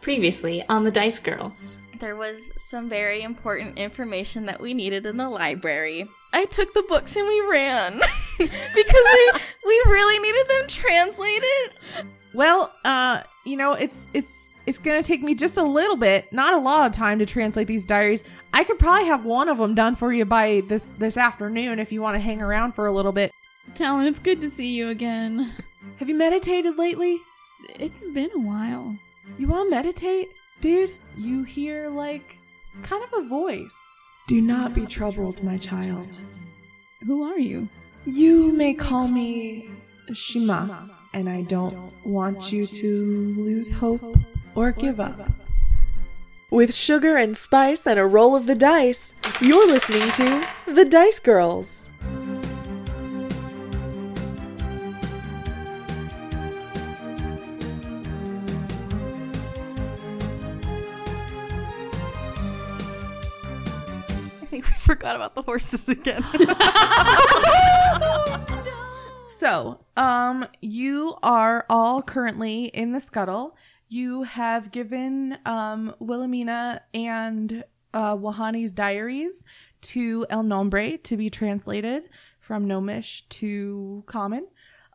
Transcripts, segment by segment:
Previously on the Dice Girls. There was some very important information that we needed in the library. I took the books and we ran because we we really needed them translated. Well, uh, you know, it's it's it's gonna take me just a little bit, not a lot of time to translate these diaries. I could probably have one of them done for you by this this afternoon if you want to hang around for a little bit. Talon, it's good to see you again. Have you meditated lately? It's been a while. You want to meditate, dude? You hear like kind of a voice. Do not be troubled, my child. Who are you? You may call me Shima, and I don't want you to lose hope or give up. With sugar and spice and a roll of the dice, you're listening to The Dice Girls. Forgot about the horses again. So, um, you are all currently in the scuttle. You have given um, Wilhelmina and uh, Wahani's diaries to El Nombre to be translated from Gnomish to Common.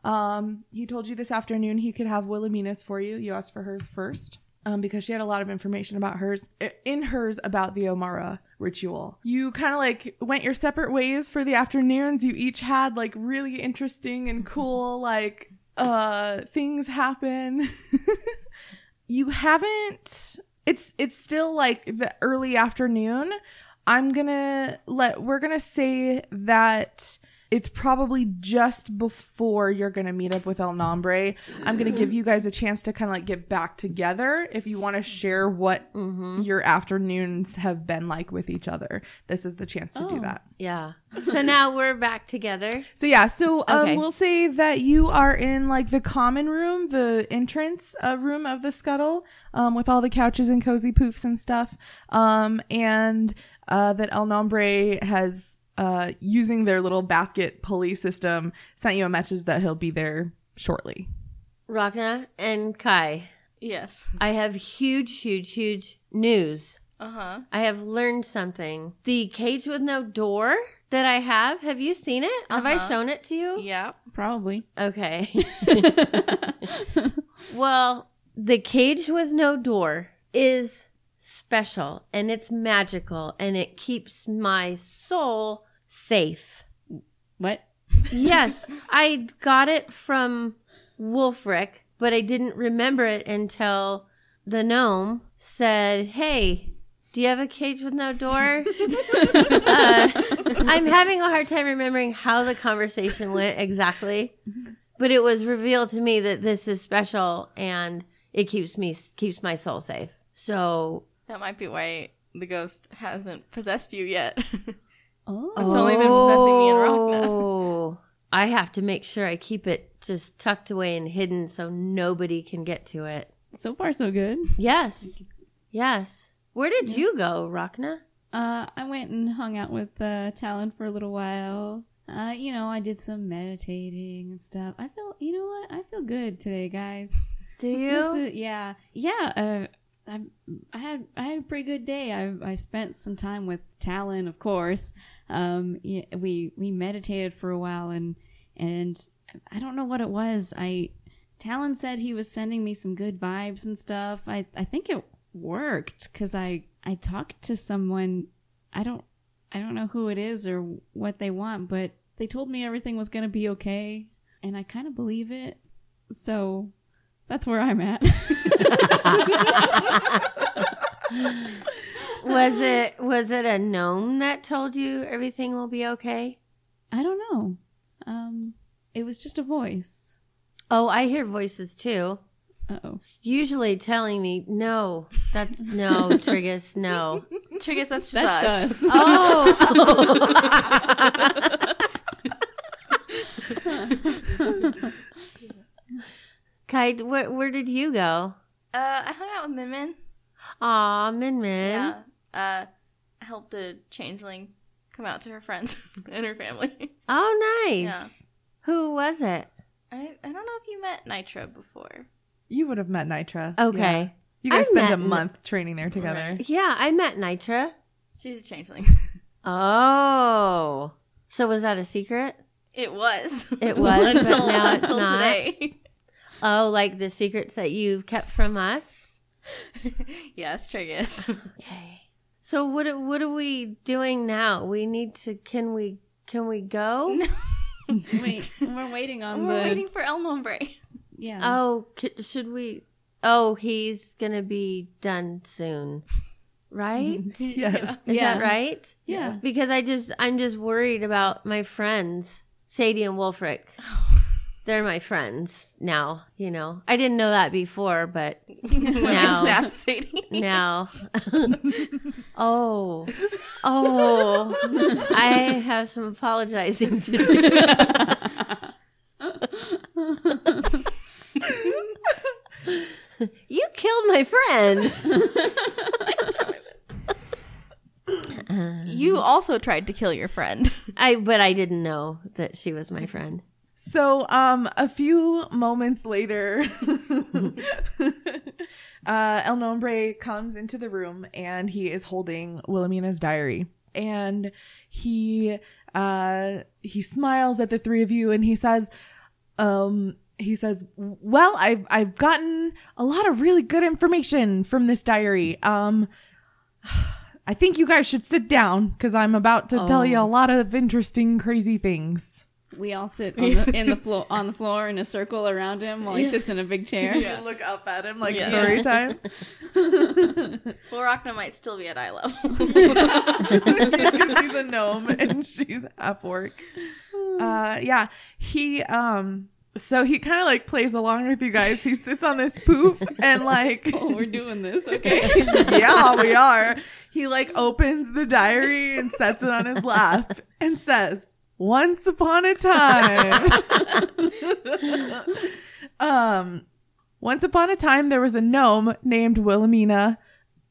Um, he told you this afternoon he could have Wilhelmina's for you. You asked for hers first um, because she had a lot of information about hers in hers about the Omara ritual. You kind of like went your separate ways for the afternoons. You each had like really interesting and cool like uh things happen. you haven't it's it's still like the early afternoon. I'm going to let we're going to say that it's probably just before you're going to meet up with El Nombre. I'm going to give you guys a chance to kind of like get back together if you want to share what your afternoons have been like with each other. This is the chance to do that. Yeah. So now we're back together. So yeah, so um, Okay. we'll say that you are in like the common room, the entrance uh, room of the scuttle, um, with all the couches and cozy poofs and stuff, um, and uh, that El Nombre has uh, using their little basket pulley system sent you a message that he'll be there shortly. Rhakna and Kai, yes. I have huge, huge, huge news. Uh huh. I have learned something. The cage with no door that I have, have you seen it? Have I Uh-huh. shown it to you? Yeah. Probably. Okay. well, the cage with no door is special and it's magical and it keeps my soul safe. What? Yes, I got it from Wolfric, but I didn't remember it until the gnome said, Hey, do you have a cage with no door? uh, I'm having a hard time remembering how the conversation went exactly, but it was revealed to me that this is special and it keeps me keeps my soul safe. So That might be why the ghost hasn't possessed you yet. Oh. It's only been possessing me and Rhakna. Oh, I have to make sure I keep it just tucked away and hidden so nobody can get to it. So far, so good. Yes. Yes. Where did you go, Rhakna? Uh, I went and hung out with uh, Talon for a little while. Uh, you know, I did some meditating and stuff. I feel, you know what? I feel good today, guys. Do you? is- yeah, yeah. Uh, I, I had I had a pretty good day. I I spent some time with Talon, of course. Um, we we meditated for a while, and and I don't know what it was. I Talon said he was sending me some good vibes and stuff. I I think it worked because I I talked to someone. I don't I don't know who it is or what they want, but they told me everything was gonna be okay, and I kind of believe it. So that's where I'm at. Was it was it a gnome that told you everything will be okay? I don't know. Um, it was just a voice. Oh, I hear voices too. Uh oh. Usually telling me no. That's no, Triggus, no. Triggus, that's just That's us. us. Oh. Kai, where, where did you go? Uh, I hung out with Min Min. Aw, Min Min. Yeah. Uh, I helped a changeling come out to her friends and her family. Oh, nice. Who was it? I, I don't know if you met Nitra before. You would have met Nitra. Okay. You guys I spent a met- month training there together. Yeah, I met Nitra. She's a changeling. Oh. So was that a secret? It was. It was, until, but now it's until not. today. Oh, like the secrets that you kept from us? yes, Triggus. Okay. So what are- what are we doing now? We need to can we can we go? Wait, we're waiting on We're the. waiting for El Nombre. Yeah. Oh, c- should we Oh, he's going to be done soon. Right? Yes. Is Yeah. that right? yeah. Because I just I'm just worried about my friends, Sadie and Wolfric. Oh. They're my friends now, you know. I didn't know that before, but now Staff Sadie. now. oh. Oh. I have some apologizing to do. you killed my friend. You also tried to kill your friend. I but I didn't know that she was my friend. So, um, a few moments later, uh, El Nombre comes into the room and he is holding Wilhelmina's diary. And he, uh, he smiles at the three of you and he says, um, he says, well, I've, I've gotten a lot of really good information from this diary. Um, I think you guys should sit down because I'm about to tell you a lot of interesting, crazy things. We all sit on the, in the floor on the floor in a circle around him while he sits in a big chair. You look up at him like Yeah. story time. Florachna might still be at eye level. because he's a gnome and she's half orc. Uh, yeah, he um, so he kind of like plays along with you guys. He sits on this poof and like, Oh, we're doing this. Okay. yeah, we are. He like opens the diary and sets it on his lap and says, "Once upon a time." um, once upon a time, there was a gnome named Wilhelmina.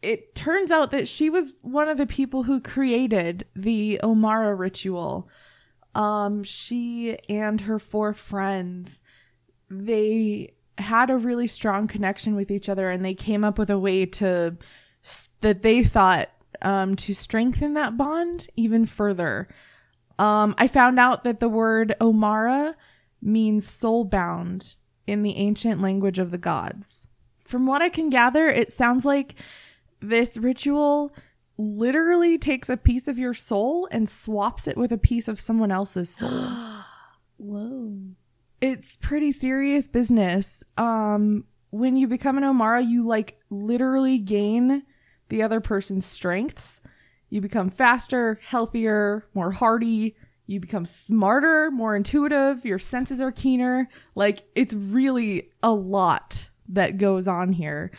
It turns out that she was one of the people who created the Omara ritual. Um, she and her four friends, they had a really strong connection with each other and they came up with a way to that they thought um, to strengthen that bond even further. Um, I found out that the word Omara means soul bound in the ancient language of the gods. From what I can gather, it sounds like this ritual literally takes a piece of your soul and swaps it with a piece of someone else's soul. Whoa. it's pretty serious business. Um, when you become an Omara, you like literally gain the other person's strengths. You become faster, healthier, more hardy. You become smarter, more intuitive. Your senses are keener. Like, it's really a lot that goes on here.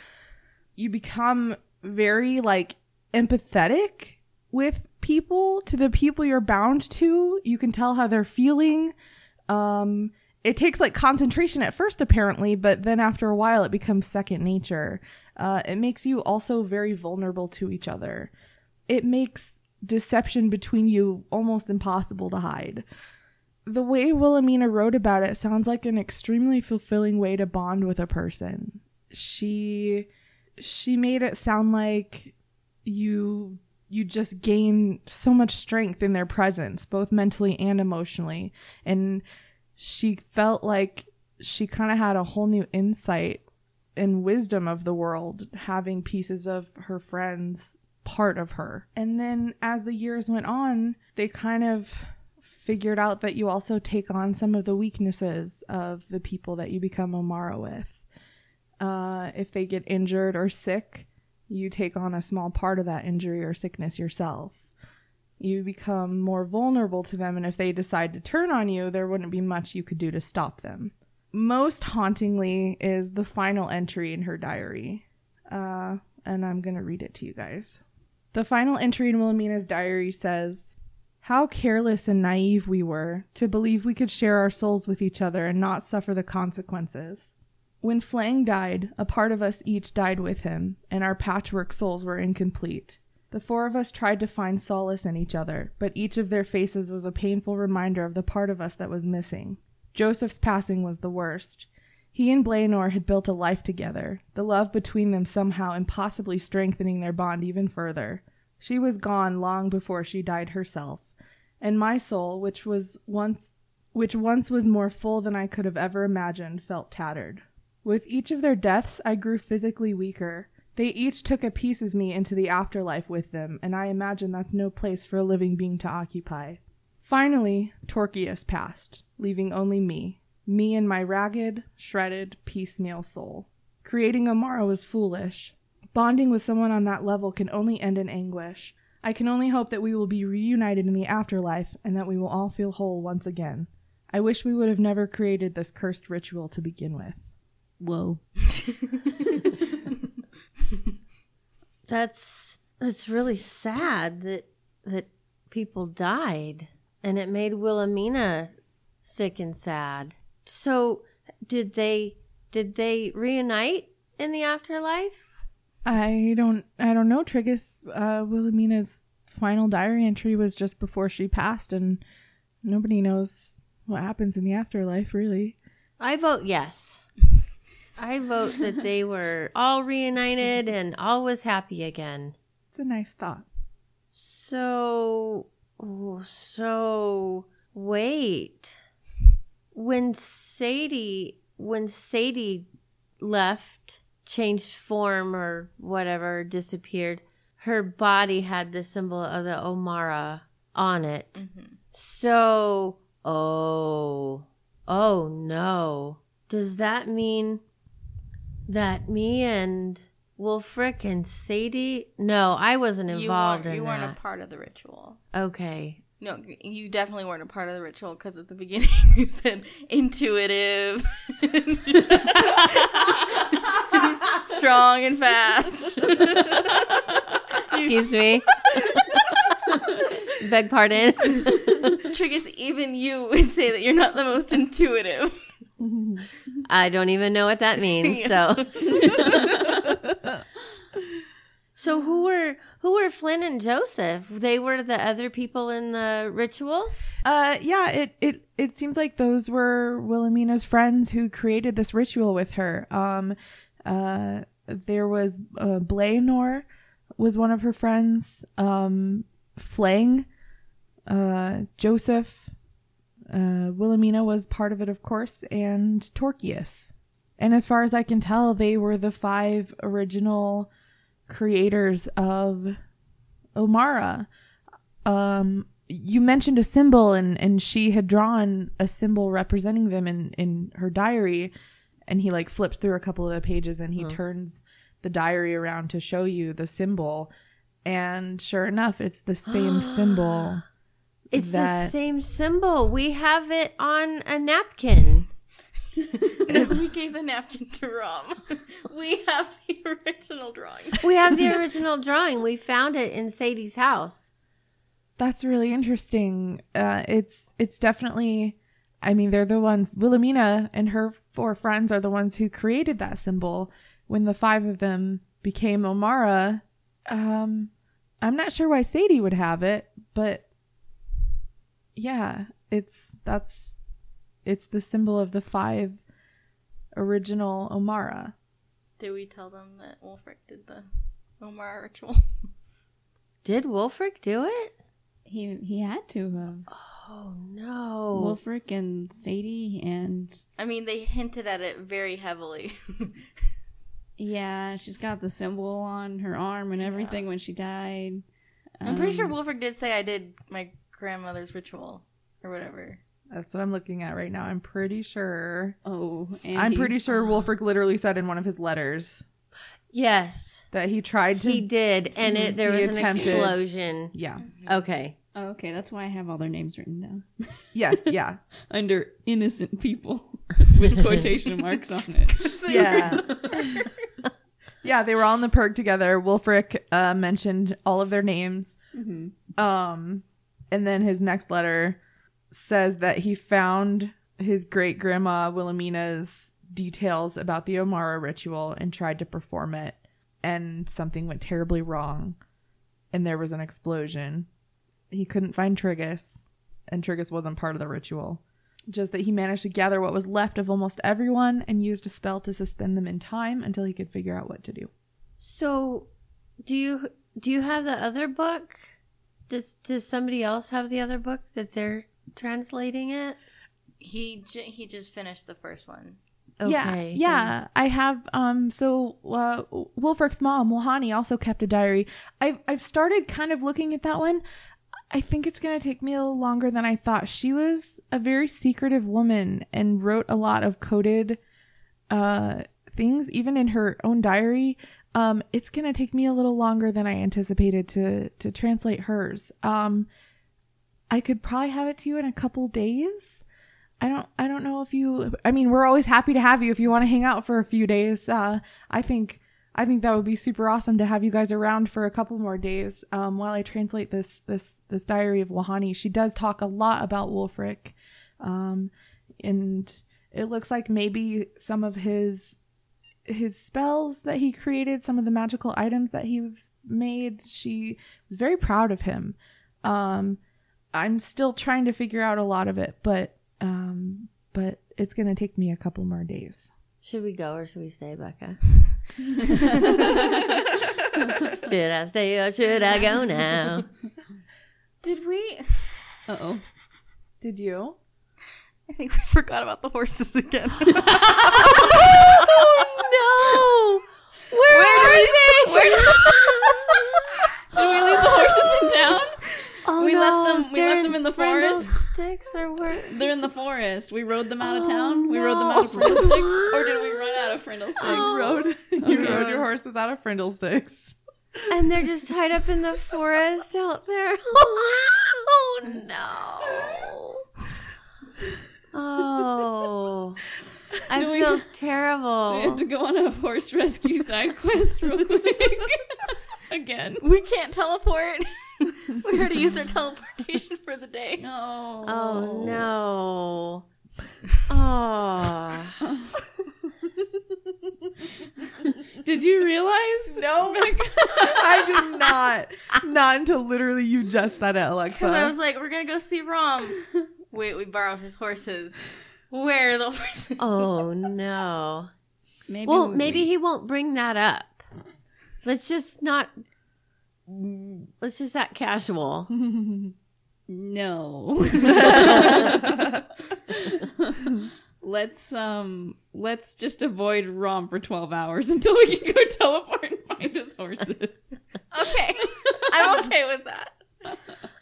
You become very, like, empathetic with people, to the people you're bound to. You can tell how they're feeling. Um, it takes like concentration at first, apparently, but then after a while, it becomes second nature. Uh, it makes you also very vulnerable to each other. It makes deception between you almost impossible to hide. The way Wilhelmina wrote about it sounds like an extremely fulfilling way to bond with a person. She she made it sound like you you just gain so much strength in their presence, both mentally and emotionally. And she felt like she kind of had a whole new insight and wisdom of the world, having pieces of her friends part of her. And then as the years went on, they kind of figured out that you also take on some of the weaknesses of the people that you become Omara with. Uh, if they get injured or sick, you take on a small part of that injury or sickness yourself. You become more vulnerable to them, and if they decide to turn on you, there wouldn't be much you could do to stop them. Most hauntingly is the final entry in her diary, uh, and I'm going to read it to you guys. The final entry in Wilhelmina's diary says, How careless and naive we were to believe we could share our souls with each other and not suffer the consequences. When Flang died, a part of us each died with him, and our patchwork souls were incomplete. The four of us tried to find solace in each other, but each of their faces was a painful reminder of the part of us that was missing. Joseph's passing was the worst. He and Blaenor had built a life together, the love between them somehow impossibly strengthening their bond even further. She was gone long before she died herself, and my soul, which was once which once was more full than I could have ever imagined, felt tattered. With each of their deaths, I grew physically weaker. They each took a piece of me into the afterlife with them, and I imagine that's no place for a living being to occupy. Finally, Torquius passed, leaving only me, me and my ragged, shredded, piecemeal soul. Creating Omara was foolish. Bonding with someone on that level can only end in anguish. I can only hope that we will be reunited in the afterlife and that we will all feel whole once again. I wish we would have never created this cursed ritual to begin with. Whoa. That's that's really sad that that people died, and it made Wilhelmina sick and sad. So, did they did they reunite in the afterlife? I don't I don't know, Triggus. Uh Wilhelmina's final diary entry was just before she passed and nobody knows what happens in the afterlife really. I vote yes. I vote that they were all reunited and all was happy again. It's a nice thought. So, oh, so wait. When Sadie, when Sadie left, changed form or whatever, disappeared, her body had the symbol of the Omara on it. Mm-hmm. So, oh, oh no. Does that mean that me and Wolfric and Sadie? No, I wasn't involved weren't, in you weren't a part of the ritual. okay. No, you definitely weren't a part of the ritual because at the beginning you said intuitive, strong and fast. Excuse me. Beg pardon. Triggus, even you would say that you're not the most intuitive. I don't even know what that means. So, so who were who were Flynn and Joseph? They were the other people in the ritual. Uh, yeah, it, it, it seems like those were Wilhelmina's friends who created this ritual with her. Um, uh, there was, uh, was one of her friends. Um, Flang, uh, Joseph, uh, Wilhelmina was part of it, of course, and Torquius. And as far as I can tell, they were the five original creators of Omara. Um, you mentioned a symbol, and, and she had drawn a symbol representing them in, in her diary. And he like flips through a couple of the pages and he turns the diary around to show you the symbol. And sure enough, it's the same symbol. It's the same symbol. We have it on a napkin. we gave the napkin to Rom. We have the original drawing. We have the original drawing. We found it in Sadie's house. That's really interesting. Uh, it's it's definitely. I mean, they're the ones. Wilhelmina and her four friends are the ones who created that symbol. When the five of them became Omara, um, I'm not sure why Sadie would have it, but yeah, it's that's it's the symbol of the five original Omara. Did we tell them that Wolfric did the Omara ritual? Did Wolfric do it? He he had to have. Oh no. Wolfric and Sadie and I mean, they hinted at it very heavily. yeah, she's got the symbol on her arm and everything when she died. I'm pretty sure Um, Wolfric did say I did my grandmother's ritual or whatever. That's what I'm looking at right now. I'm pretty sure. Oh, and I'm he- pretty sure Wolfric literally said in one of his letters yes, that he tried to. he did, and it there He was an explosion. yeah. Okay. Oh, okay, that's why I have all their names written down Yes. Yeah. under innocent people with quotation marks on it. yeah. yeah, they were all in the perk together. Wolfric uh, mentioned all of their names. Um, and then his next letter says that he found his great grandma Wilhelmina's details about the Omara ritual and tried to perform it, and something went terribly wrong, and there was an explosion. He couldn't find Triggus, and Triggus wasn't part of the ritual. just that he managed to gather what was left of almost everyone and used a spell to suspend them in time until he could figure out what to do. So, do you do you have the other book? Does does somebody else have the other book that they're translating it? He j- he just finished the first one. yeah, so- yeah. I have. Um. So, uh, Wolfric's mom, Mohani, also kept a diary. I've I've started kind of looking at that one. I think it's gonna take me a little longer than I thought. She was a very secretive woman and wrote a lot of coded, uh, things, even in her own diary. Um, it's gonna take me a little longer than I anticipated to to translate hers. Um, I could probably have it to you in a couple days. I don't I don't know if you I mean we're always happy to have you if you want to hang out for a few days. Uh I think I think that would be super awesome to have you guys around for a couple more days um, while I translate this this this diary of Wahani. She does talk a lot about Wolfric, um, and it looks like maybe some of his his spells that he created, some of the magical items that he's made. She was very proud of him. Um, I'm still trying to figure out a lot of it, but um, but it's gonna take me a couple more days. Should we go or should we stay, Becca? should I stay or should I go now? Did we? Uh oh. Did you? I think we forgot about the horses again. no! Where, are they? Did we leave the horses in town? Oh, We no. left them- we They're left them in the Friendle forest. Sticks or where? They're in the forest. We rode them out of Oh, town. We rode them out of Frindlesticks, or did we run out of Frindle Frindlesticks? You oh. rode you Okay. rode your horses out of Frindlesticks. And they're just tied up in the forest out there. Oh no! Oh, I Do we- feel We have to go on a horse rescue side quest real quick. Again. we can't teleport. we already used our teleportation for the day. No. Oh no! Oh, Did you realize? No, oh I did not. Not until literally you just said it, Because I was like, we're gonna go see Rom. Wait, we borrowed his horses. Where are the horses? oh no! Maybe Well, we- maybe he won't bring that up. Let's just not. Let's just act casual. No. let's um let's just avoid Rom for twelve hours until we can go teleport and find his horses. Okay, I'm okay with that.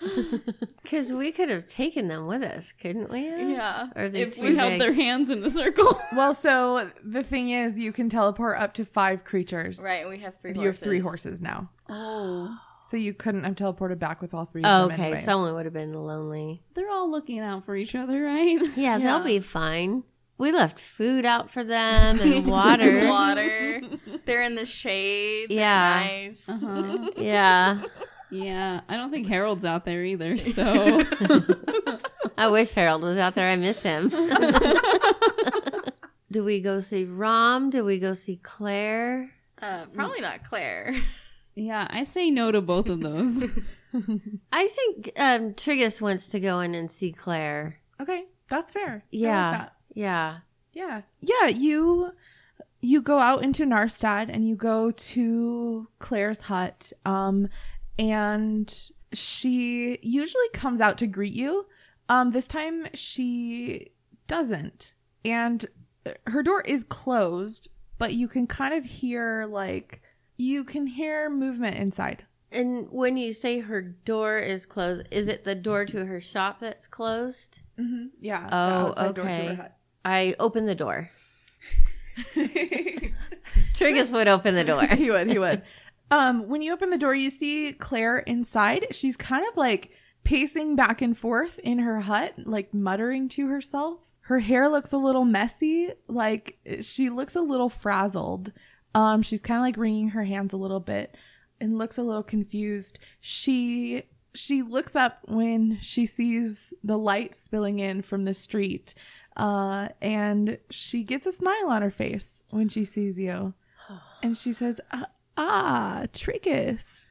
Because we could have taken them with us, couldn't we? Yeah. Or they if too we held big? their hands in the circle. well, so the thing is, you can teleport up to five creatures. Right, and we have three You have horses. three horses now. Oh. So you couldn't have teleported back with all three. Of Oh, them okay, anyways. someone would have been lonely. They're all looking out for each other, right? Yeah, Yeah. they'll be fine. We left food out for them and water. Water. They're in the shade. They're Yeah. Nice. Uh-huh. Yeah, Yeah, I don't think Harold's out there either. So I wish Harold was out there. I miss him. Do we go see Rom? Do we go see Claire? Uh, probably not Claire. yeah, I say no to both of those. I think um, Triggus wants to go in and see Claire. Okay, that's fair. I like Yeah, that. yeah. Yeah. Yeah, you you go out into Narstad and you go to Claire's hut. Um and she usually comes out to greet you. Um this time she doesn't. And her door is closed, but you can kind of hear like you can hear movement inside. And when you say her door is closed, is it the door to her shop that's closed? Mm-hmm. Yeah. Oh, door to her okay. I open the door. Triggus would open the door. he would he would um when you open the door you see claire inside. She's kind of like pacing back and forth in her hut like muttering to herself. Her hair looks a little messy. Like she looks a little frazzled. Um she's kind of like wringing her hands a little bit and looks a little confused. She she looks up when she sees the light spilling in from the street uh, and she gets a smile on her face when she sees you. And she says, "Ah, ah Triggus,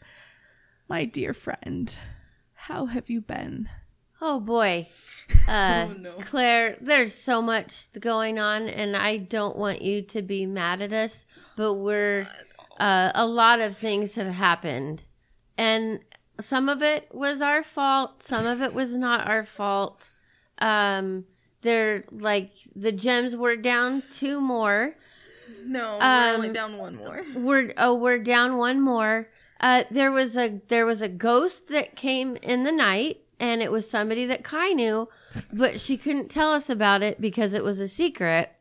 my dear friend, how have you been? Oh boy. Uh, Claire, there's so much going on, and I don't want you to be mad at us, but we're, uh, a lot of things have happened. And some of it was our fault, some of it was not our fault. Um, they're like, the gems were down two more. No, we're only Um, down one more. We're, oh, we're down one more. Uh, there was a, there was a ghost that came in the night, and it was somebody that Kai knew, but she couldn't tell us about it because it was a secret.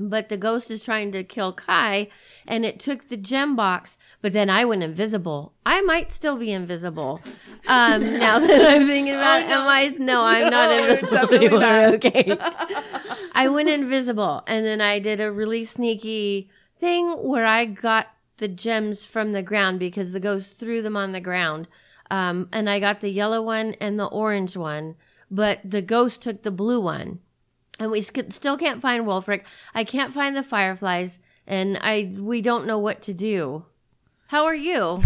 But the ghost is trying to kill Kai, and it took the gem box. But then I went invisible. I might still be invisible. Um, now that I'm thinking about it, am I? No, I'm not invisible anymore. Okay. I went invisible, and then I did a really sneaky thing where I got the gems from the ground because the ghost threw them on the ground. Um, and I got the yellow one and the orange one, but the ghost took the blue one. And we sk- still can't find Wolfric. I can't find the fireflies, and I we don't know what to do. How are you?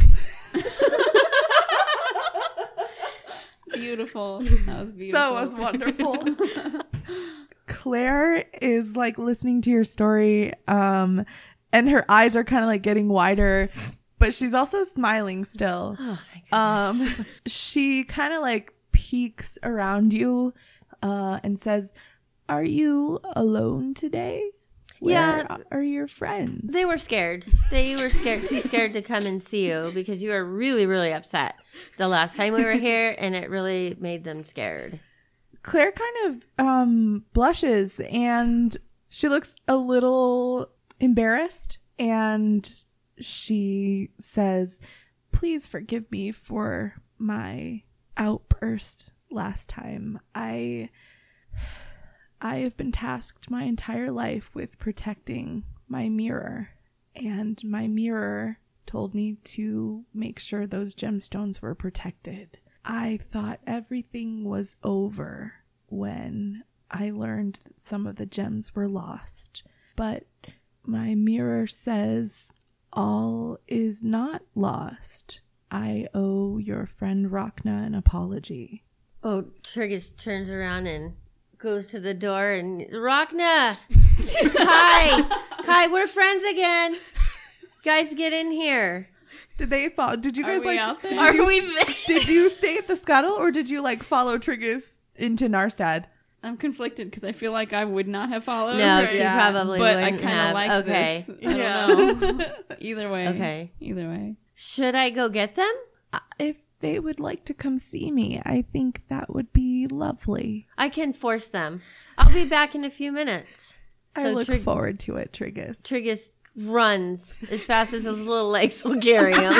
Beautiful. That was beautiful. That was wonderful. Claire is like listening to your story, um, and her eyes are kind of like getting wider, but she's also smiling still. Oh, thank Um, she kind of like peeks around you, uh, and says, "Are you alone today? Yeah. Are your friends?" They were scared. They were scared, too scared to come and see you because you were really, really upset the last time we were here, and it really made them scared. Claire kind of um, blushes and she looks a little embarrassed and she says, Please forgive me for my outburst last time. I I have been tasked my entire life with protecting my mirror and my mirror told me to make sure those gemstones were protected. I thought everything was over when I learned that some of the gems were lost. But my mirror says all is not lost. I owe your friend Rhakna an apology. Oh, Triggus turns around and goes to the door and Rhakna, Kai, Kai, we're friends again. Guys, get in here. Did they follow? Did you Are guys we like? out there? Are we there? Did you stay at the scuttle or did you like follow Triggus into Narstad? I'm conflicted because I feel like I would not have followed. No, her, she Yeah. probably but I wouldn't kind of have. like okay. this. I don't know. Either way. Okay. Either way. Should I go get them? Uh, if they would like to come see me, I think that would be lovely. I can force them. I'll be back in a few minutes. I So look Trig- forward to it, Triggus. Triggus runs as fast as his little legs will carry him.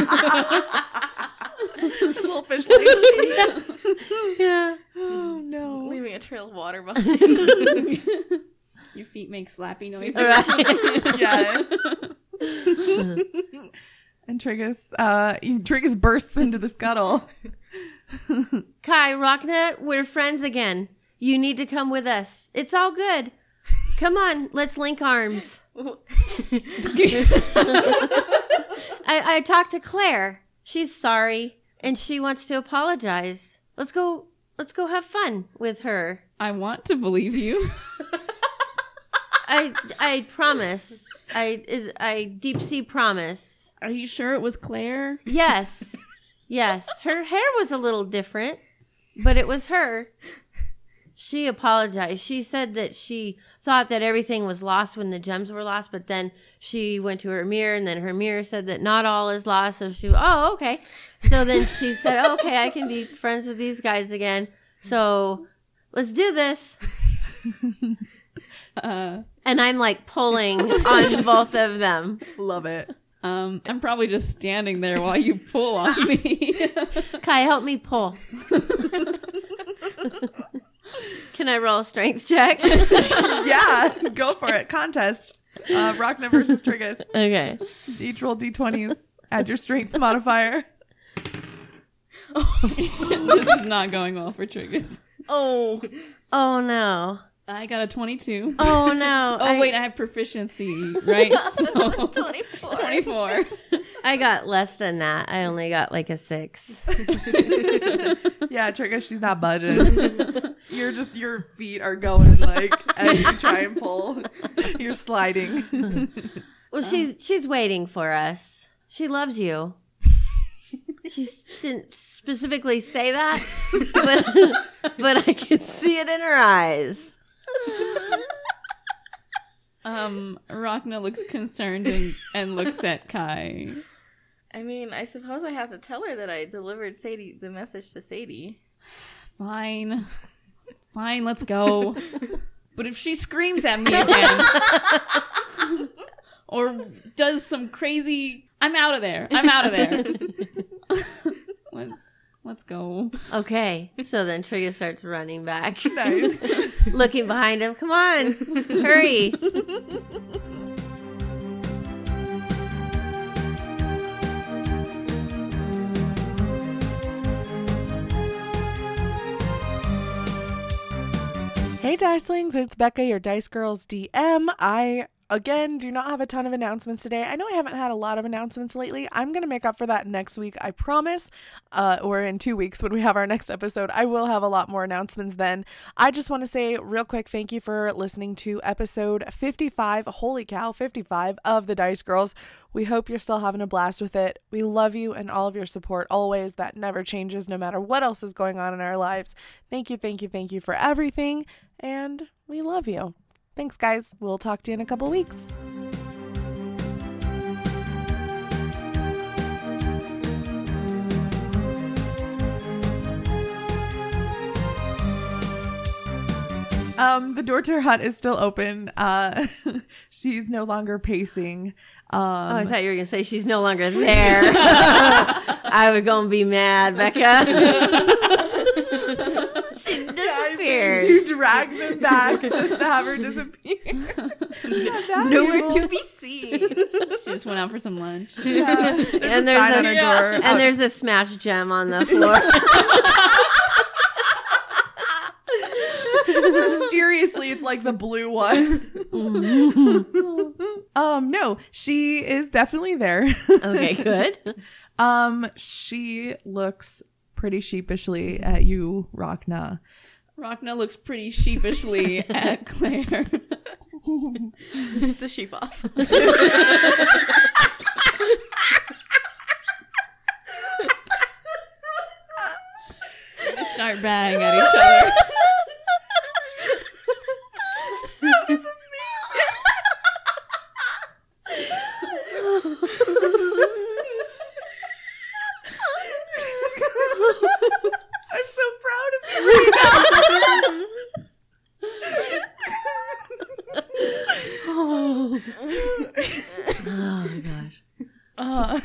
little fish legs. yeah. Oh no. Leaving a trail of water behind. Your feet make slappy noises. yes. and Triggus, uh, Triggus bursts into the scuttle. Kai, Rhakna, we're friends again. You need to come with us. It's all good. Come on, let's link arms. I, I talked to Claire. She's sorry and she wants to apologize. Let's go let's go have fun with her. I want to believe you. I I promise. I I deep sea promise. Are you sure it was Claire? Yes. Yes. Her hair was a little different, but it was her. She apologized. She said that she thought that everything was lost when the gems were lost, but then she went to her mirror and then her mirror said that not all is lost. So she, oh, okay. So then she said, okay, I can be friends with these guys again. So let's do this. Uh, And I'm like pulling on both of them. Love it. Um, I'm probably just standing there while you pull on me. Kai, help me pull. Can I roll a strength check? Yeah, go for it. Contest. Uh, Rhakna versus Triggus. okay. Each roll d20s. Add your strength modifier. this is not going well for Triggus. Oh. Oh no. I got a 22. Oh no. Oh, wait, I have proficiency, right? So 24. 24. I got less than that. I only got like a six. Yeah, Trigger, she's not budging. You're just your feet are going like as you try and pull. You're sliding. Well, um, she's she's waiting for us. She loves you. She didn't specifically say that, but but I can see it in her eyes. Um, Rhakna looks concerned and, and looks at Kai. I mean, I suppose I have to tell her that I delivered Sadie the message to Sadie. Fine. Fine, let's go. But if she screams at me again or does some crazy I'm out of there. I'm out of there. let's let's go. Okay, so then Trigger starts running back, Nice. looking behind him. Come on, hurry! Hey Dicelings, it's Becca, your Dice Girls DM. I again do not have a ton of announcements today. I know I haven't had a lot of announcements lately. I'm gonna make up for that next week, I promise. Uh, or in two weeks when we have our next episode, I will have a lot more announcements then. I just want to say real quick, thank you for listening to episode 55. Holy cow, 55 of the Dice Girls. We hope you're still having a blast with it. We love you and all of your support always. That never changes, no matter what else is going on in our lives. Thank you, thank you, thank you for everything and we love you. Thanks, guys. We'll talk to you in a couple weeks. Um, the door to her hut is still open. Uh, she's no longer pacing. Oh, Um, I thought you were gonna say she's no longer there. I would gonna be mad, Becca. She disappeared. you drag them back just to have her disappear. Nowhere to be seen. She just went out for some lunch. There's a And sign there's on a her door. and there's a smashed gem on the floor. Mysteriously, it's like the blue one. um, no, she is definitely there. okay, good. Um, she looks pretty sheepishly at you, Rhakna. Rhakna looks pretty sheepishly at Claire. it's a sheep off. They start banging at each other. I'm so proud of you. Oh my gosh. Uh,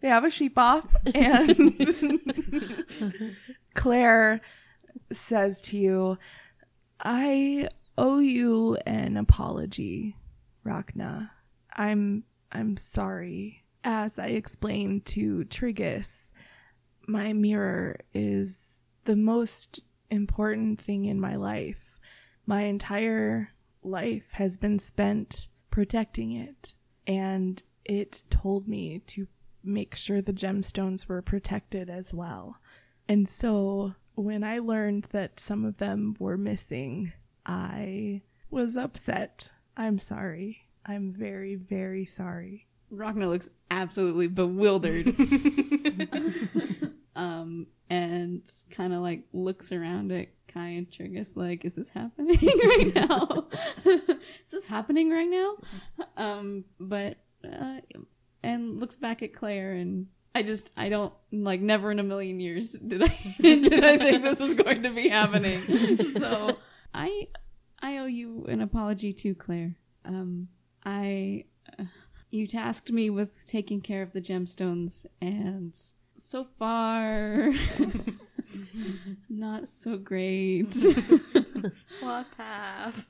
they have a sheep off, and Claire says to you, "I owe you an apology, Rhakna. I'm I'm sorry. As I explained to Triggus, my mirror is the most important thing in my life. My entire life has been spent protecting it, and it told me to make sure the gemstones were protected as well. And so when I learned that some of them were missing, I was upset. I'm sorry. I'm very, very sorry. Rhakna looks absolutely bewildered. um, and kind of like looks around at Kai and Triggus like, is this happening right now? is this happening right now? Um, but, uh, and looks back at Claire and I just, I don't, like, never in a million years did I, did I think this was going to be happening. So, I, I owe you an apology too, Claire. Um, I, you tasked me with taking care of the gemstones, and so far, not so great. Lost half.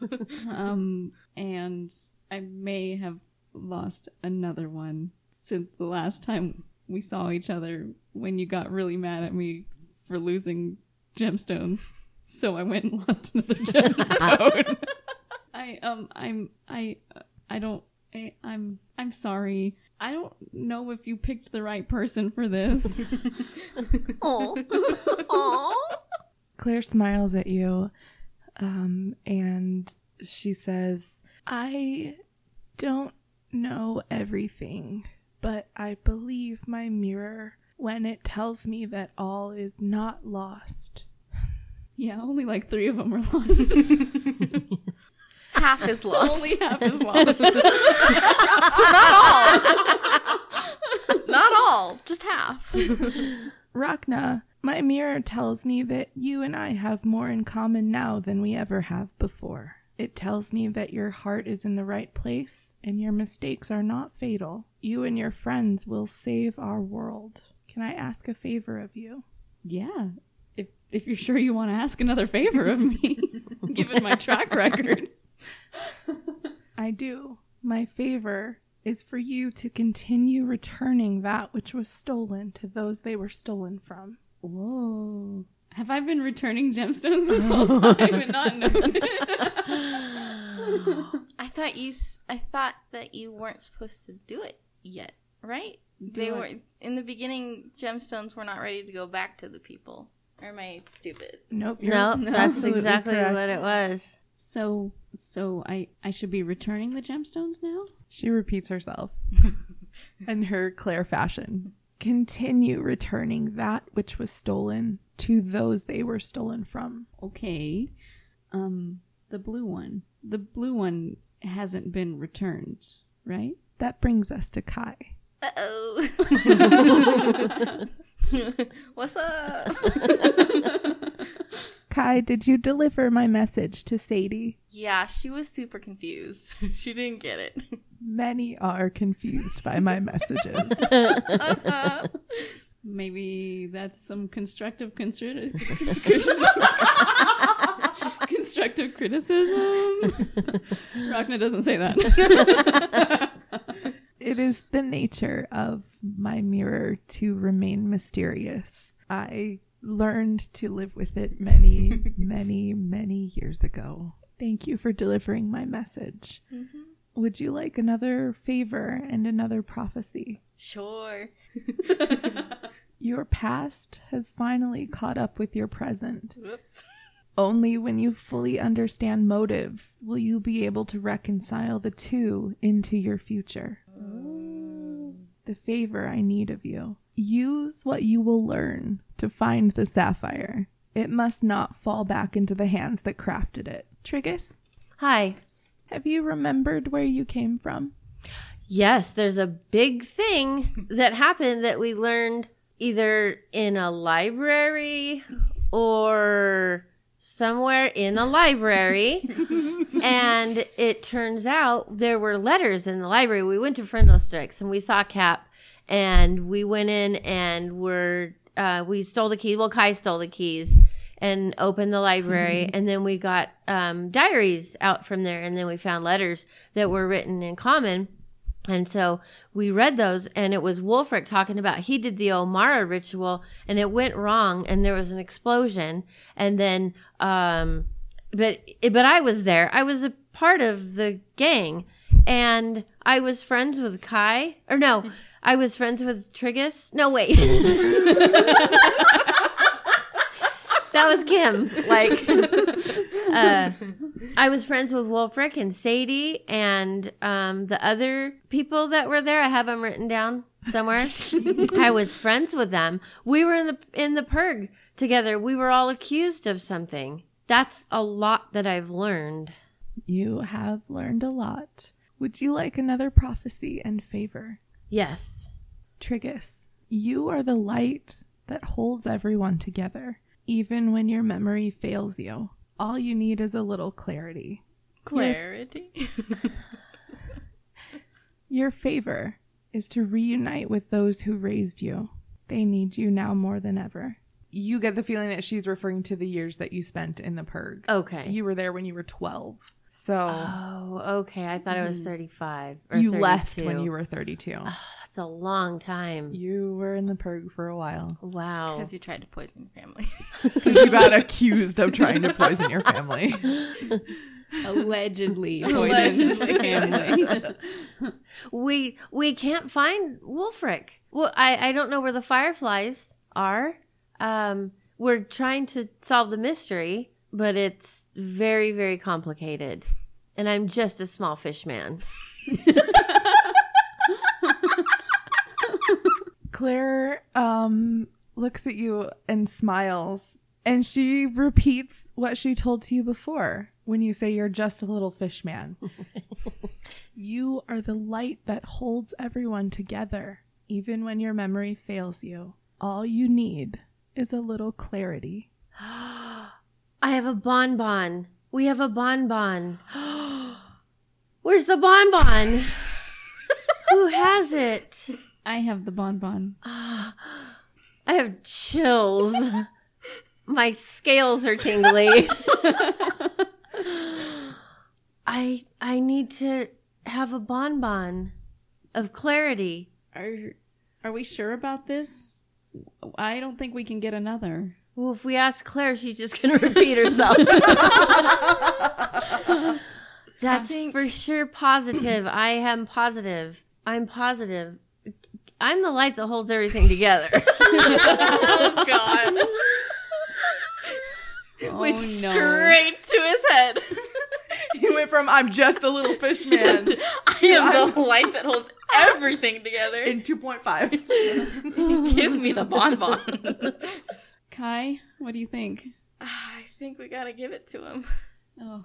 um, and I may have lost another one since the last time we saw each other when you got really mad at me for losing gemstones. So I went and lost another gemstone. I um I'm I I don't I, I'm I'm sorry. I don't know if you picked the right person for this. Claire smiles at you um, and she says, I don't know everything, but I believe my mirror when it tells me that all is not lost. yeah, only like three of them are lost. Half is lost. only half is lost. So not all, Not all, just half. Rhakna, my mirror tells me that you and I have more in common now than we ever have before. It tells me that your heart is in the right place and your mistakes are not fatal. You and your friends will save our world. Can I ask a favor of you? yeah, if if you're sure you want to ask another favor of me, given my track record. I do. My favor is for you to continue returning that which was stolen to those they were stolen from. Whoa. Have I been returning gemstones this whole time and not known it? I thought you. s- I thought that you weren't supposed to do it yet, right? they what? were in the beginning. Gemstones were not ready to go back to the people. Or am I stupid? Nope. you're No, that's exactly correct. what it was. So, so I I should be returning the gemstones now? She repeats herself in her Claire fashion. Continue returning that which was stolen to those they were stolen from. Okay. Um, the blue one. The blue one hasn't been returned, right? That brings us to Kai. Uh oh. What's up? Kai, did you deliver my message to Sadie? Yeah, she was super confused. she didn't get it. Many are confused by my messages. Maybe that's some constructive constri- constructive criticism. Rhakna doesn't say that. It is the nature of my mirror to remain mysterious. I learned to live with it many, many, many years ago. Thank you for delivering my message. Mm-hmm. Would you like another favor and another prophecy? Sure. Your past has finally caught up with your present. Whoops. Only when you fully understand motives will you be able to reconcile the two into your future. The favor I need of you. Use what you will learn to find the sapphire. It must not fall back into the hands that crafted it. Triggus, Hi. have you remembered where you came from? Yes, there's a big thing that happened that we learned either in a library or somewhere in a library. and it turns out there were letters in the library. We went to Friendlesticks and we saw Cap and we went in and were, uh, we stole the keys. Well, Kai stole the keys and opened the library. and then we got, um, diaries out from there. And then we found letters that were written in common. And so we read those and it was Wolfric talking about he did the Omara ritual and it went wrong and there was an explosion. And then, um, but, but I was there. I was a part of the gang and I was friends with Kai or no, I was friends with Triggus. No, wait. that was Kim. Like, uh, I was friends with Wolfric and Sadie and um, the other people that were there. I have them written down somewhere. I was friends with them. We were in the in the purg together. We were all accused of something. That's a lot that I've learned. You have learned a lot. Would you like another prophecy and favor? Yes. Triggus, you are the light that holds everyone together, even when your memory fails you. All you need is a little clarity. Clarity. Your favor is to reunite with those who raised you. They need you now more than ever. You get the feeling that she's referring to the years that you spent in the purg. Okay. You were there when you were 12. So oh, okay. I thought it was mm. 35. Or you left when you were 32. Ah, That's a long time. You were in the purg for a while. Wow. Because you tried to poison your family. Because you got accused of trying to poison your family. Allegedly poisoned family. We we can't find Wolfric. Well, I I don't know where the fireflies are. Um, we're trying to solve the mystery, but it's very very complicated, and I'm just a small fish man. Claire um, looks at you and smiles, and she repeats what she told to you before when you say you're just a little fish man. you are the light that holds everyone together, even when your memory fails you. All you need is a little clarity. I have a bonbon. We have a bonbon. Where's the bonbon? Who has it? I have the bonbon. I have chills. My scales are tingly. I I need to have a bonbon of clarity. Are are we sure about this? I don't think we can get another. Well, if we ask Claire, she's just going to repeat herself. That's for sure positive. I am positive. I'm positive. I'm the light that holds everything together. Oh God. Oh Went no. straight to his head. You went from I'm just a little fish man I am the light that holds everything together. in 2.5. Give me the bonbon. Kai, what do you think? Ah, I think we gotta give it to him. Oh,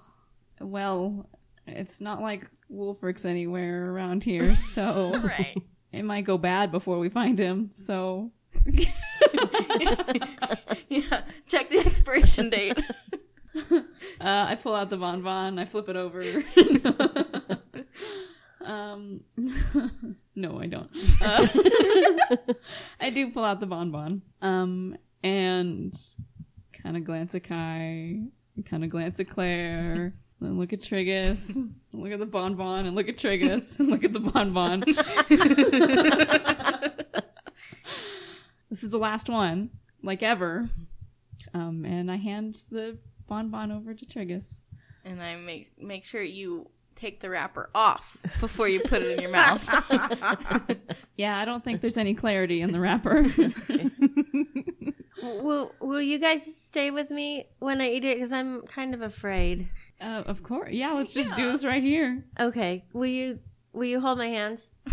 well, it's not like Wolfric's anywhere around here, so Right. It might go bad before we find him. So Yeah. Check the expiration date. uh, I pull out the bonbon, I flip it over. um, no, I don't. Uh, I do pull out the bonbon, um, and kind of glance at Kai, kind of glance at Claire. Then look at Triggus, look at the bonbon, and look at Triggus, and look at the bonbon. this is the last one, like ever. Um, and I hand the bonbon over to Triggus. And I make make sure you take the wrapper off before you put it in your mouth. Yeah, I don't think there's any clarity in the wrapper. will Will you guys stay with me when I eat it? Because I'm kind of afraid. Uh, of course. Yeah, let's just do this right here. Okay. Will you Will you hold my hand?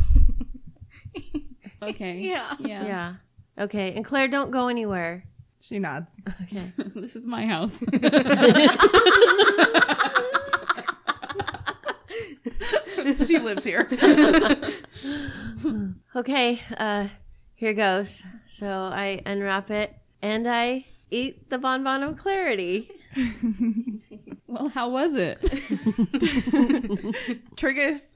Okay. Yeah. Yeah. Yeah. Okay. And Claire, don't go anywhere. She nods. Okay. this is my house. she lives here. Okay. Uh, here goes. So I unwrap it and I eat the bonbon of clarity. Well, how was it? Triggus,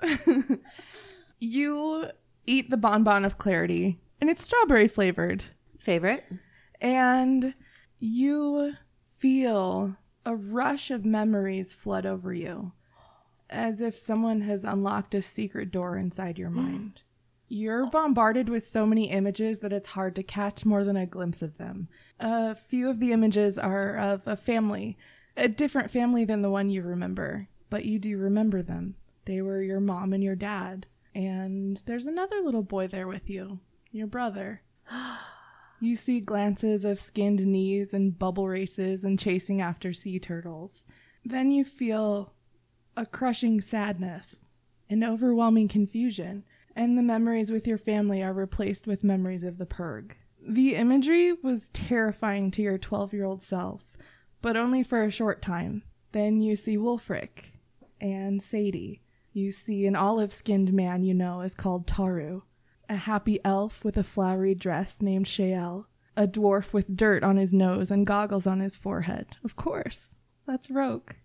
you eat the bonbon of clarity, and it's strawberry flavored. Favorite? And you feel a rush of memories flood over you, as if someone has unlocked a secret door inside your mind. You're bombarded with so many images that it's hard to catch more than a glimpse of them. A few of the images are of a family, a different family than the one you remember, but you do remember them. They were your mom and your dad. And there's another little boy there with you, your brother. You see glances of skinned knees and bubble races and chasing after sea turtles. Then you feel a crushing sadness, an overwhelming confusion, and the memories with your family are replaced with memories of the purg. The imagery was terrifying to your 12 year old self, but only for a short time. Then you see Wolfric and Sadie. You see an olive skinned man you know is called Taru a happy elf with a flowery dress named Shael, a dwarf with dirt on his nose and goggles on his forehead. Of course, that's Roke.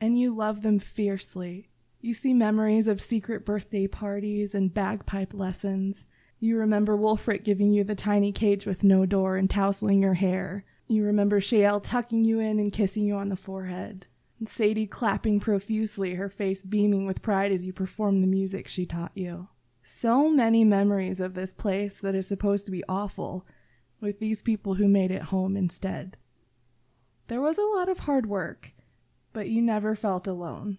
And you love them fiercely. You see memories of secret birthday parties and bagpipe lessons. You remember Wolfric giving you the tiny cage with no door and tousling your hair. You remember Shael tucking you in and kissing you on the forehead. And Sadie clapping profusely, her face beaming with pride as you performed the music she taught you. So many memories of this place that is supposed to be awful, with these people who made it home instead. There was a lot of hard work, but you never felt alone.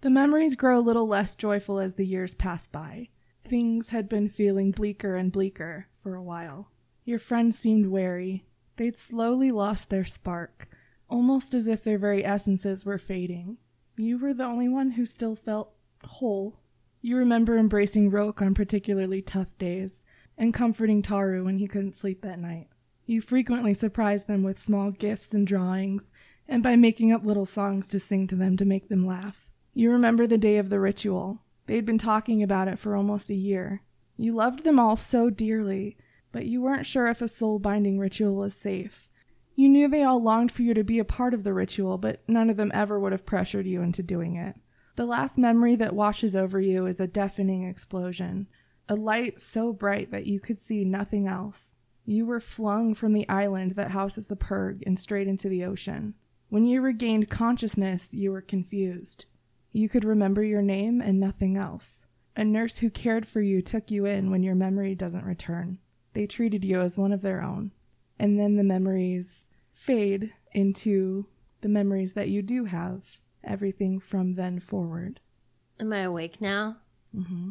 The memories grow a little less joyful as the years pass by. Things had been feeling bleaker and bleaker for a while. Your friends seemed wary. They'd slowly lost their spark, almost as if their very essences were fading. You were the only one who still felt whole. You remember embracing Roke on particularly tough days and comforting Taru when he couldn't sleep at night. You frequently surprised them with small gifts and drawings, and by making up little songs to sing to them to make them laugh. You remember the day of the ritual. They'd been talking about it for almost a year. You loved them all so dearly, but you weren't sure if a soul binding ritual was safe. You knew they all longed for you to be a part of the ritual, but none of them ever would have pressured you into doing it. The last memory that washes over you is a deafening explosion, a light so bright that you could see nothing else. You were flung from the island that houses the Purg and straight into the ocean. When you regained consciousness, you were confused. You could remember your name and nothing else. A nurse who cared for you took you in when your memory doesn't return. They treated you as one of their own. And then the memories fade into the memories that you do have, everything from then forward. Am I awake now? Mm-hmm.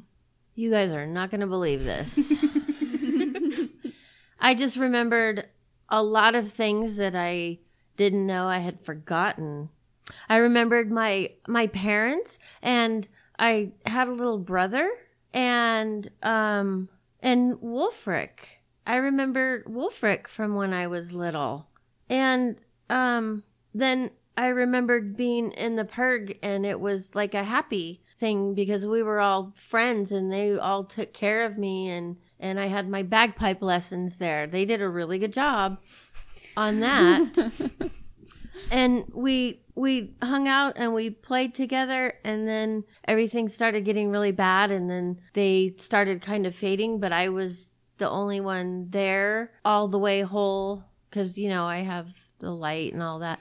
You guys are not going to believe this. I just remembered a lot of things that I didn't know I had forgotten. I remembered my my parents and I had a little brother and um and Wolfric. I remember Wolfric from when I was little. And um then I remembered being in the purg and it was like a happy thing because we were all friends and they all took care of me and and I had my bagpipe lessons there. They did a really good job on that. and we we hung out and we played together and then everything started getting really bad and then they started kind of fading but i was the only one there all the way whole because you know i have the light and all that.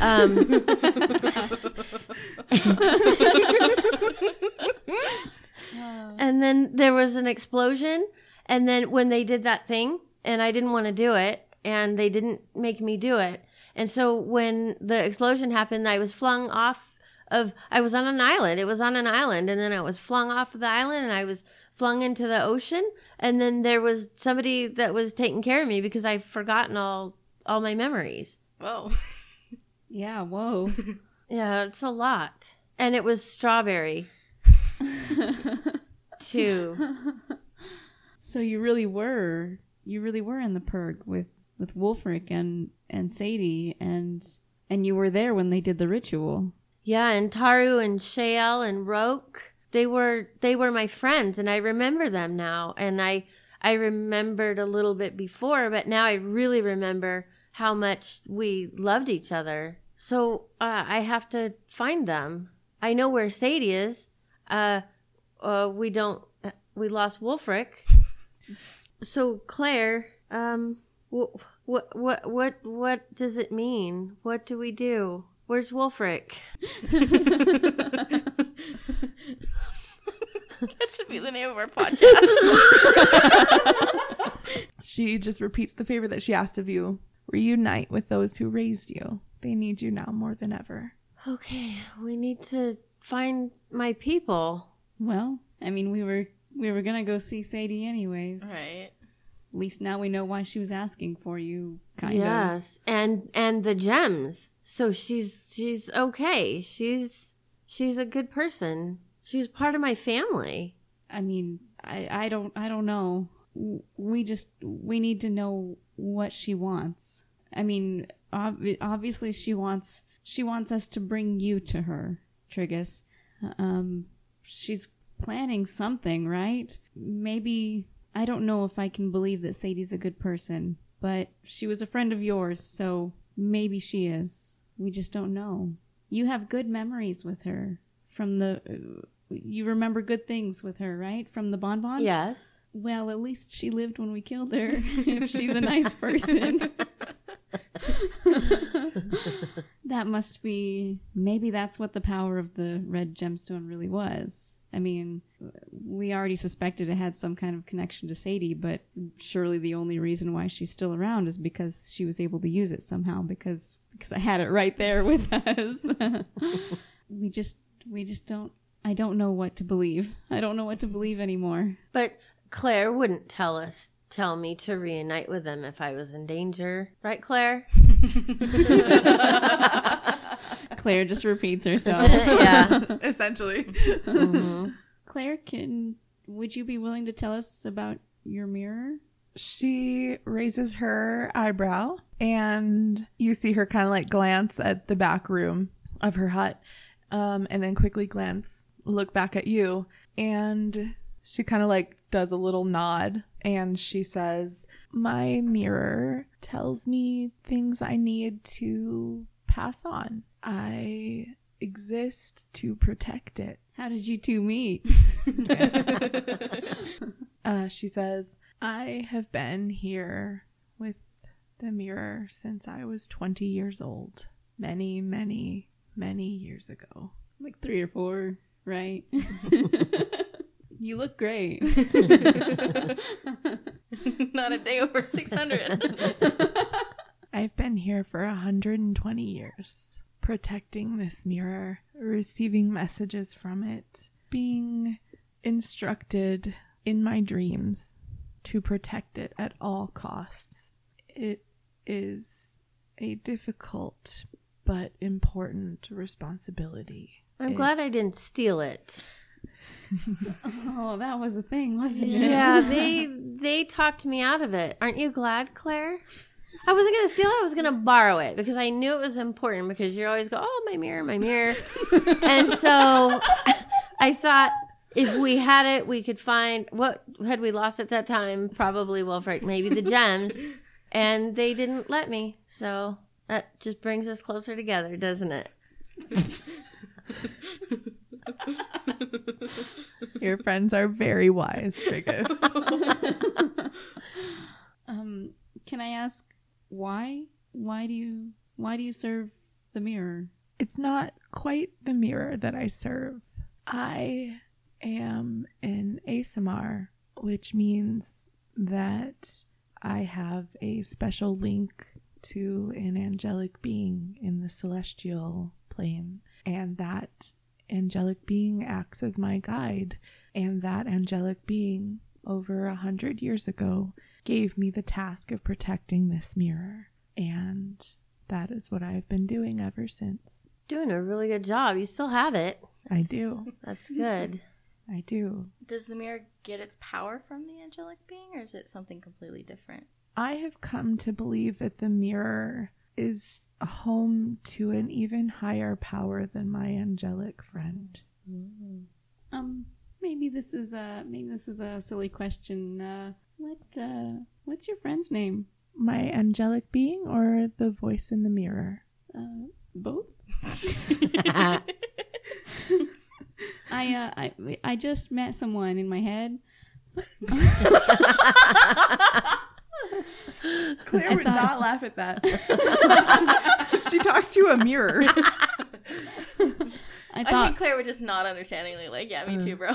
Um, and then there was an explosion and then when they did that thing and i didn't want to do it and they didn't make me do it and so when the explosion happened, I was flung off of, I was on an island. It was on an island. And then I was flung off of the island and I was flung into the ocean. And then there was somebody that was taking care of me because I've forgotten all, all my memories. Whoa. Yeah, whoa. Yeah, it's a lot. And it was strawberry. too. So you really were, you really were in the purg with with Wolfric and and Sadie and and you were there when they did the ritual. Yeah, and Taru and Shael and Roke, they were they were my friends and I remember them now and I I remembered a little bit before, but now I really remember how much we loved each other. So uh, I have to find them. I know where Sadie is. Uh, uh, we don't. We lost Wolfric. So Claire, um, what what what what what does it mean? What do we do? Where's Wolfric? That should be the name of our podcast. She just repeats the favor that she asked of you reunite with those who raised you. They need you now more than ever. Okay, we need to find my people. Well, I mean, we were we were gonna go see Sadie anyways. right. At least now we know why she was asking for you. Kind of. yes, and and the gems. So she's she's okay. She's she's a good person. She's part of my family. I mean, I I don't I don't know. We just we need to know what she wants. I mean, ob- obviously she wants she wants us to bring you to her, Triggus. Um, she's planning something, right? Maybe I don't know if I can believe that Sadie's a good person, but she was a friend of yours, so maybe she is. We just don't know. You have good memories with her from the. Uh, you remember good things with her, right? From the bonbon. Yes. Well, at least she lived when we killed her. if she's a nice person. that must be maybe that's what the power of the red gemstone really was. I mean, we already suspected it had some kind of connection to Sadie, but surely the only reason why she's still around is because she was able to use it somehow because because I had it right there with us. we just we just don't I don't know what to believe. I don't know what to believe anymore. But Claire wouldn't tell us, tell me to reunite with them if I was in danger. Right, Claire? Claire just repeats herself. yeah. Essentially. Claire, can would you be willing to tell us about your mirror? She raises her eyebrow, and you see her kind of like glance at the back room of her hut, um, and then quickly glance, look back at you, and she kind of like does a little nod, and she says, "My mirror tells me things I need to pass on. I exist to protect it." How did you two meet? Uh, she says, I have been here with the mirror since I was 20 years old. Many, many, many years ago. like three or four, right? you look great. Not a day over 600. I've been here for 120 years, protecting this mirror, receiving messages from it, being instructed in my dreams to protect it at all costs. It is a difficult but important responsibility. I'm glad I didn't steal it. Oh, that was a thing, wasn't it? Yeah, they they talked me out of it. Aren't you glad, Claire? I wasn't gonna steal it. I was gonna borrow it because I knew it was important. Because you always go, "Oh, my mirror, my mirror," and so I thought if we had it, we could find what had we lost at that time. Probably Wolfric, maybe the gems, and they didn't let me. So that just brings us closer together, doesn't it? Your friends are very wise, Triggus. Um, can I ask why? Why do you why do you serve the mirror? it's not quite the mirror that I serve. I am an Aasimar, which means that I have a special link to an angelic being in the celestial plane, and that angelic being acts as my guide. And that angelic being, over a hundred years ago, gave me the task of protecting this mirror. And that is what I've been doing ever since. Doing a really good job. You still have it. I do. That's good. I do. Does the mirror get its power from the angelic being, or is it something completely different? I have come to believe that the mirror is home to an even higher power than my angelic friend. Um, maybe this is a maybe this is a silly question. Uh, what uh, what's your friend's name? My angelic being or the voice in the mirror? Uh, both. I uh, I I just met someone in my head. Claire would not laugh at that. she talks to a mirror. I I thought think Claire would just nod understandingly, like, yeah, me too, bro.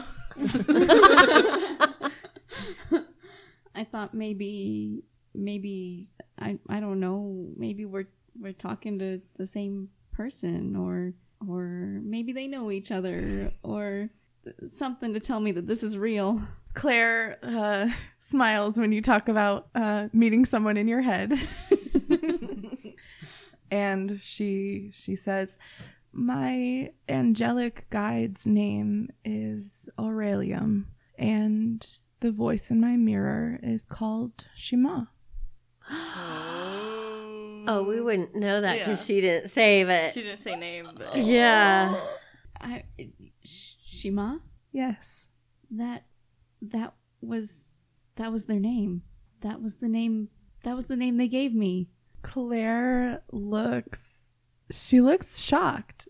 I thought maybe maybe I I don't know maybe we're we're talking to the same person or or maybe they know each other or th- something to tell me that this is real. Claire uh, smiles when you talk about uh, meeting someone in your head, and she she says, "My angelic guide's name is Aurelium, and the voice in my mirror is called Shema." Oh, we wouldn't know that because she didn't say, it. She didn't say name, but yeah. I Sh- Shima Yes. that that was that was their name. That was the name that was the name they gave me. Claire looks she looks shocked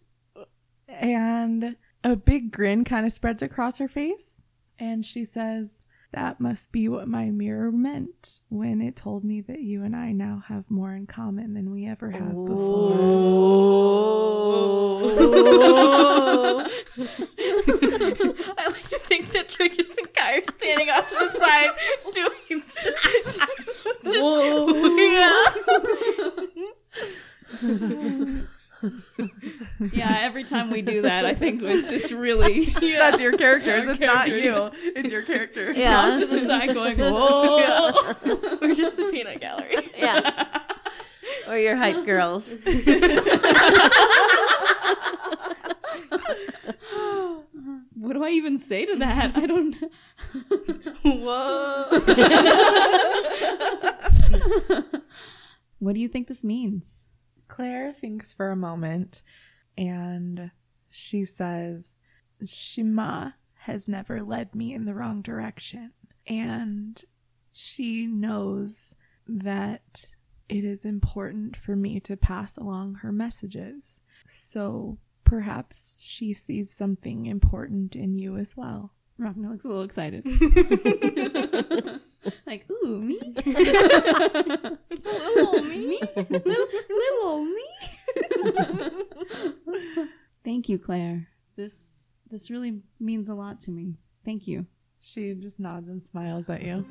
and a big grin kind of spreads across her face and she says That must be what my mirror meant when it told me that you and I now have more in common than we ever have before. I like to think that Triggus and Standing off to the side doing just, Yeah, every time we do that, I think it's just really That's your characters. Our it's not you. It's your character. off Yeah. to the side going, whoa. We're just the peanut gallery. Yeah. Or your hype girls. What do I even say to that? I don't know. Whoa. What do you think this means? Claire thinks for a moment and she says, Shima has never led me in the wrong direction. And she knows that it is important for me to pass along her messages. So perhaps she sees something important in you as well. Rhakna looks a little excited. like, ooh, me? Little me. little, little old me. Thank you, Claire. This this really means a lot to me. Thank you. She just nods and smiles at you.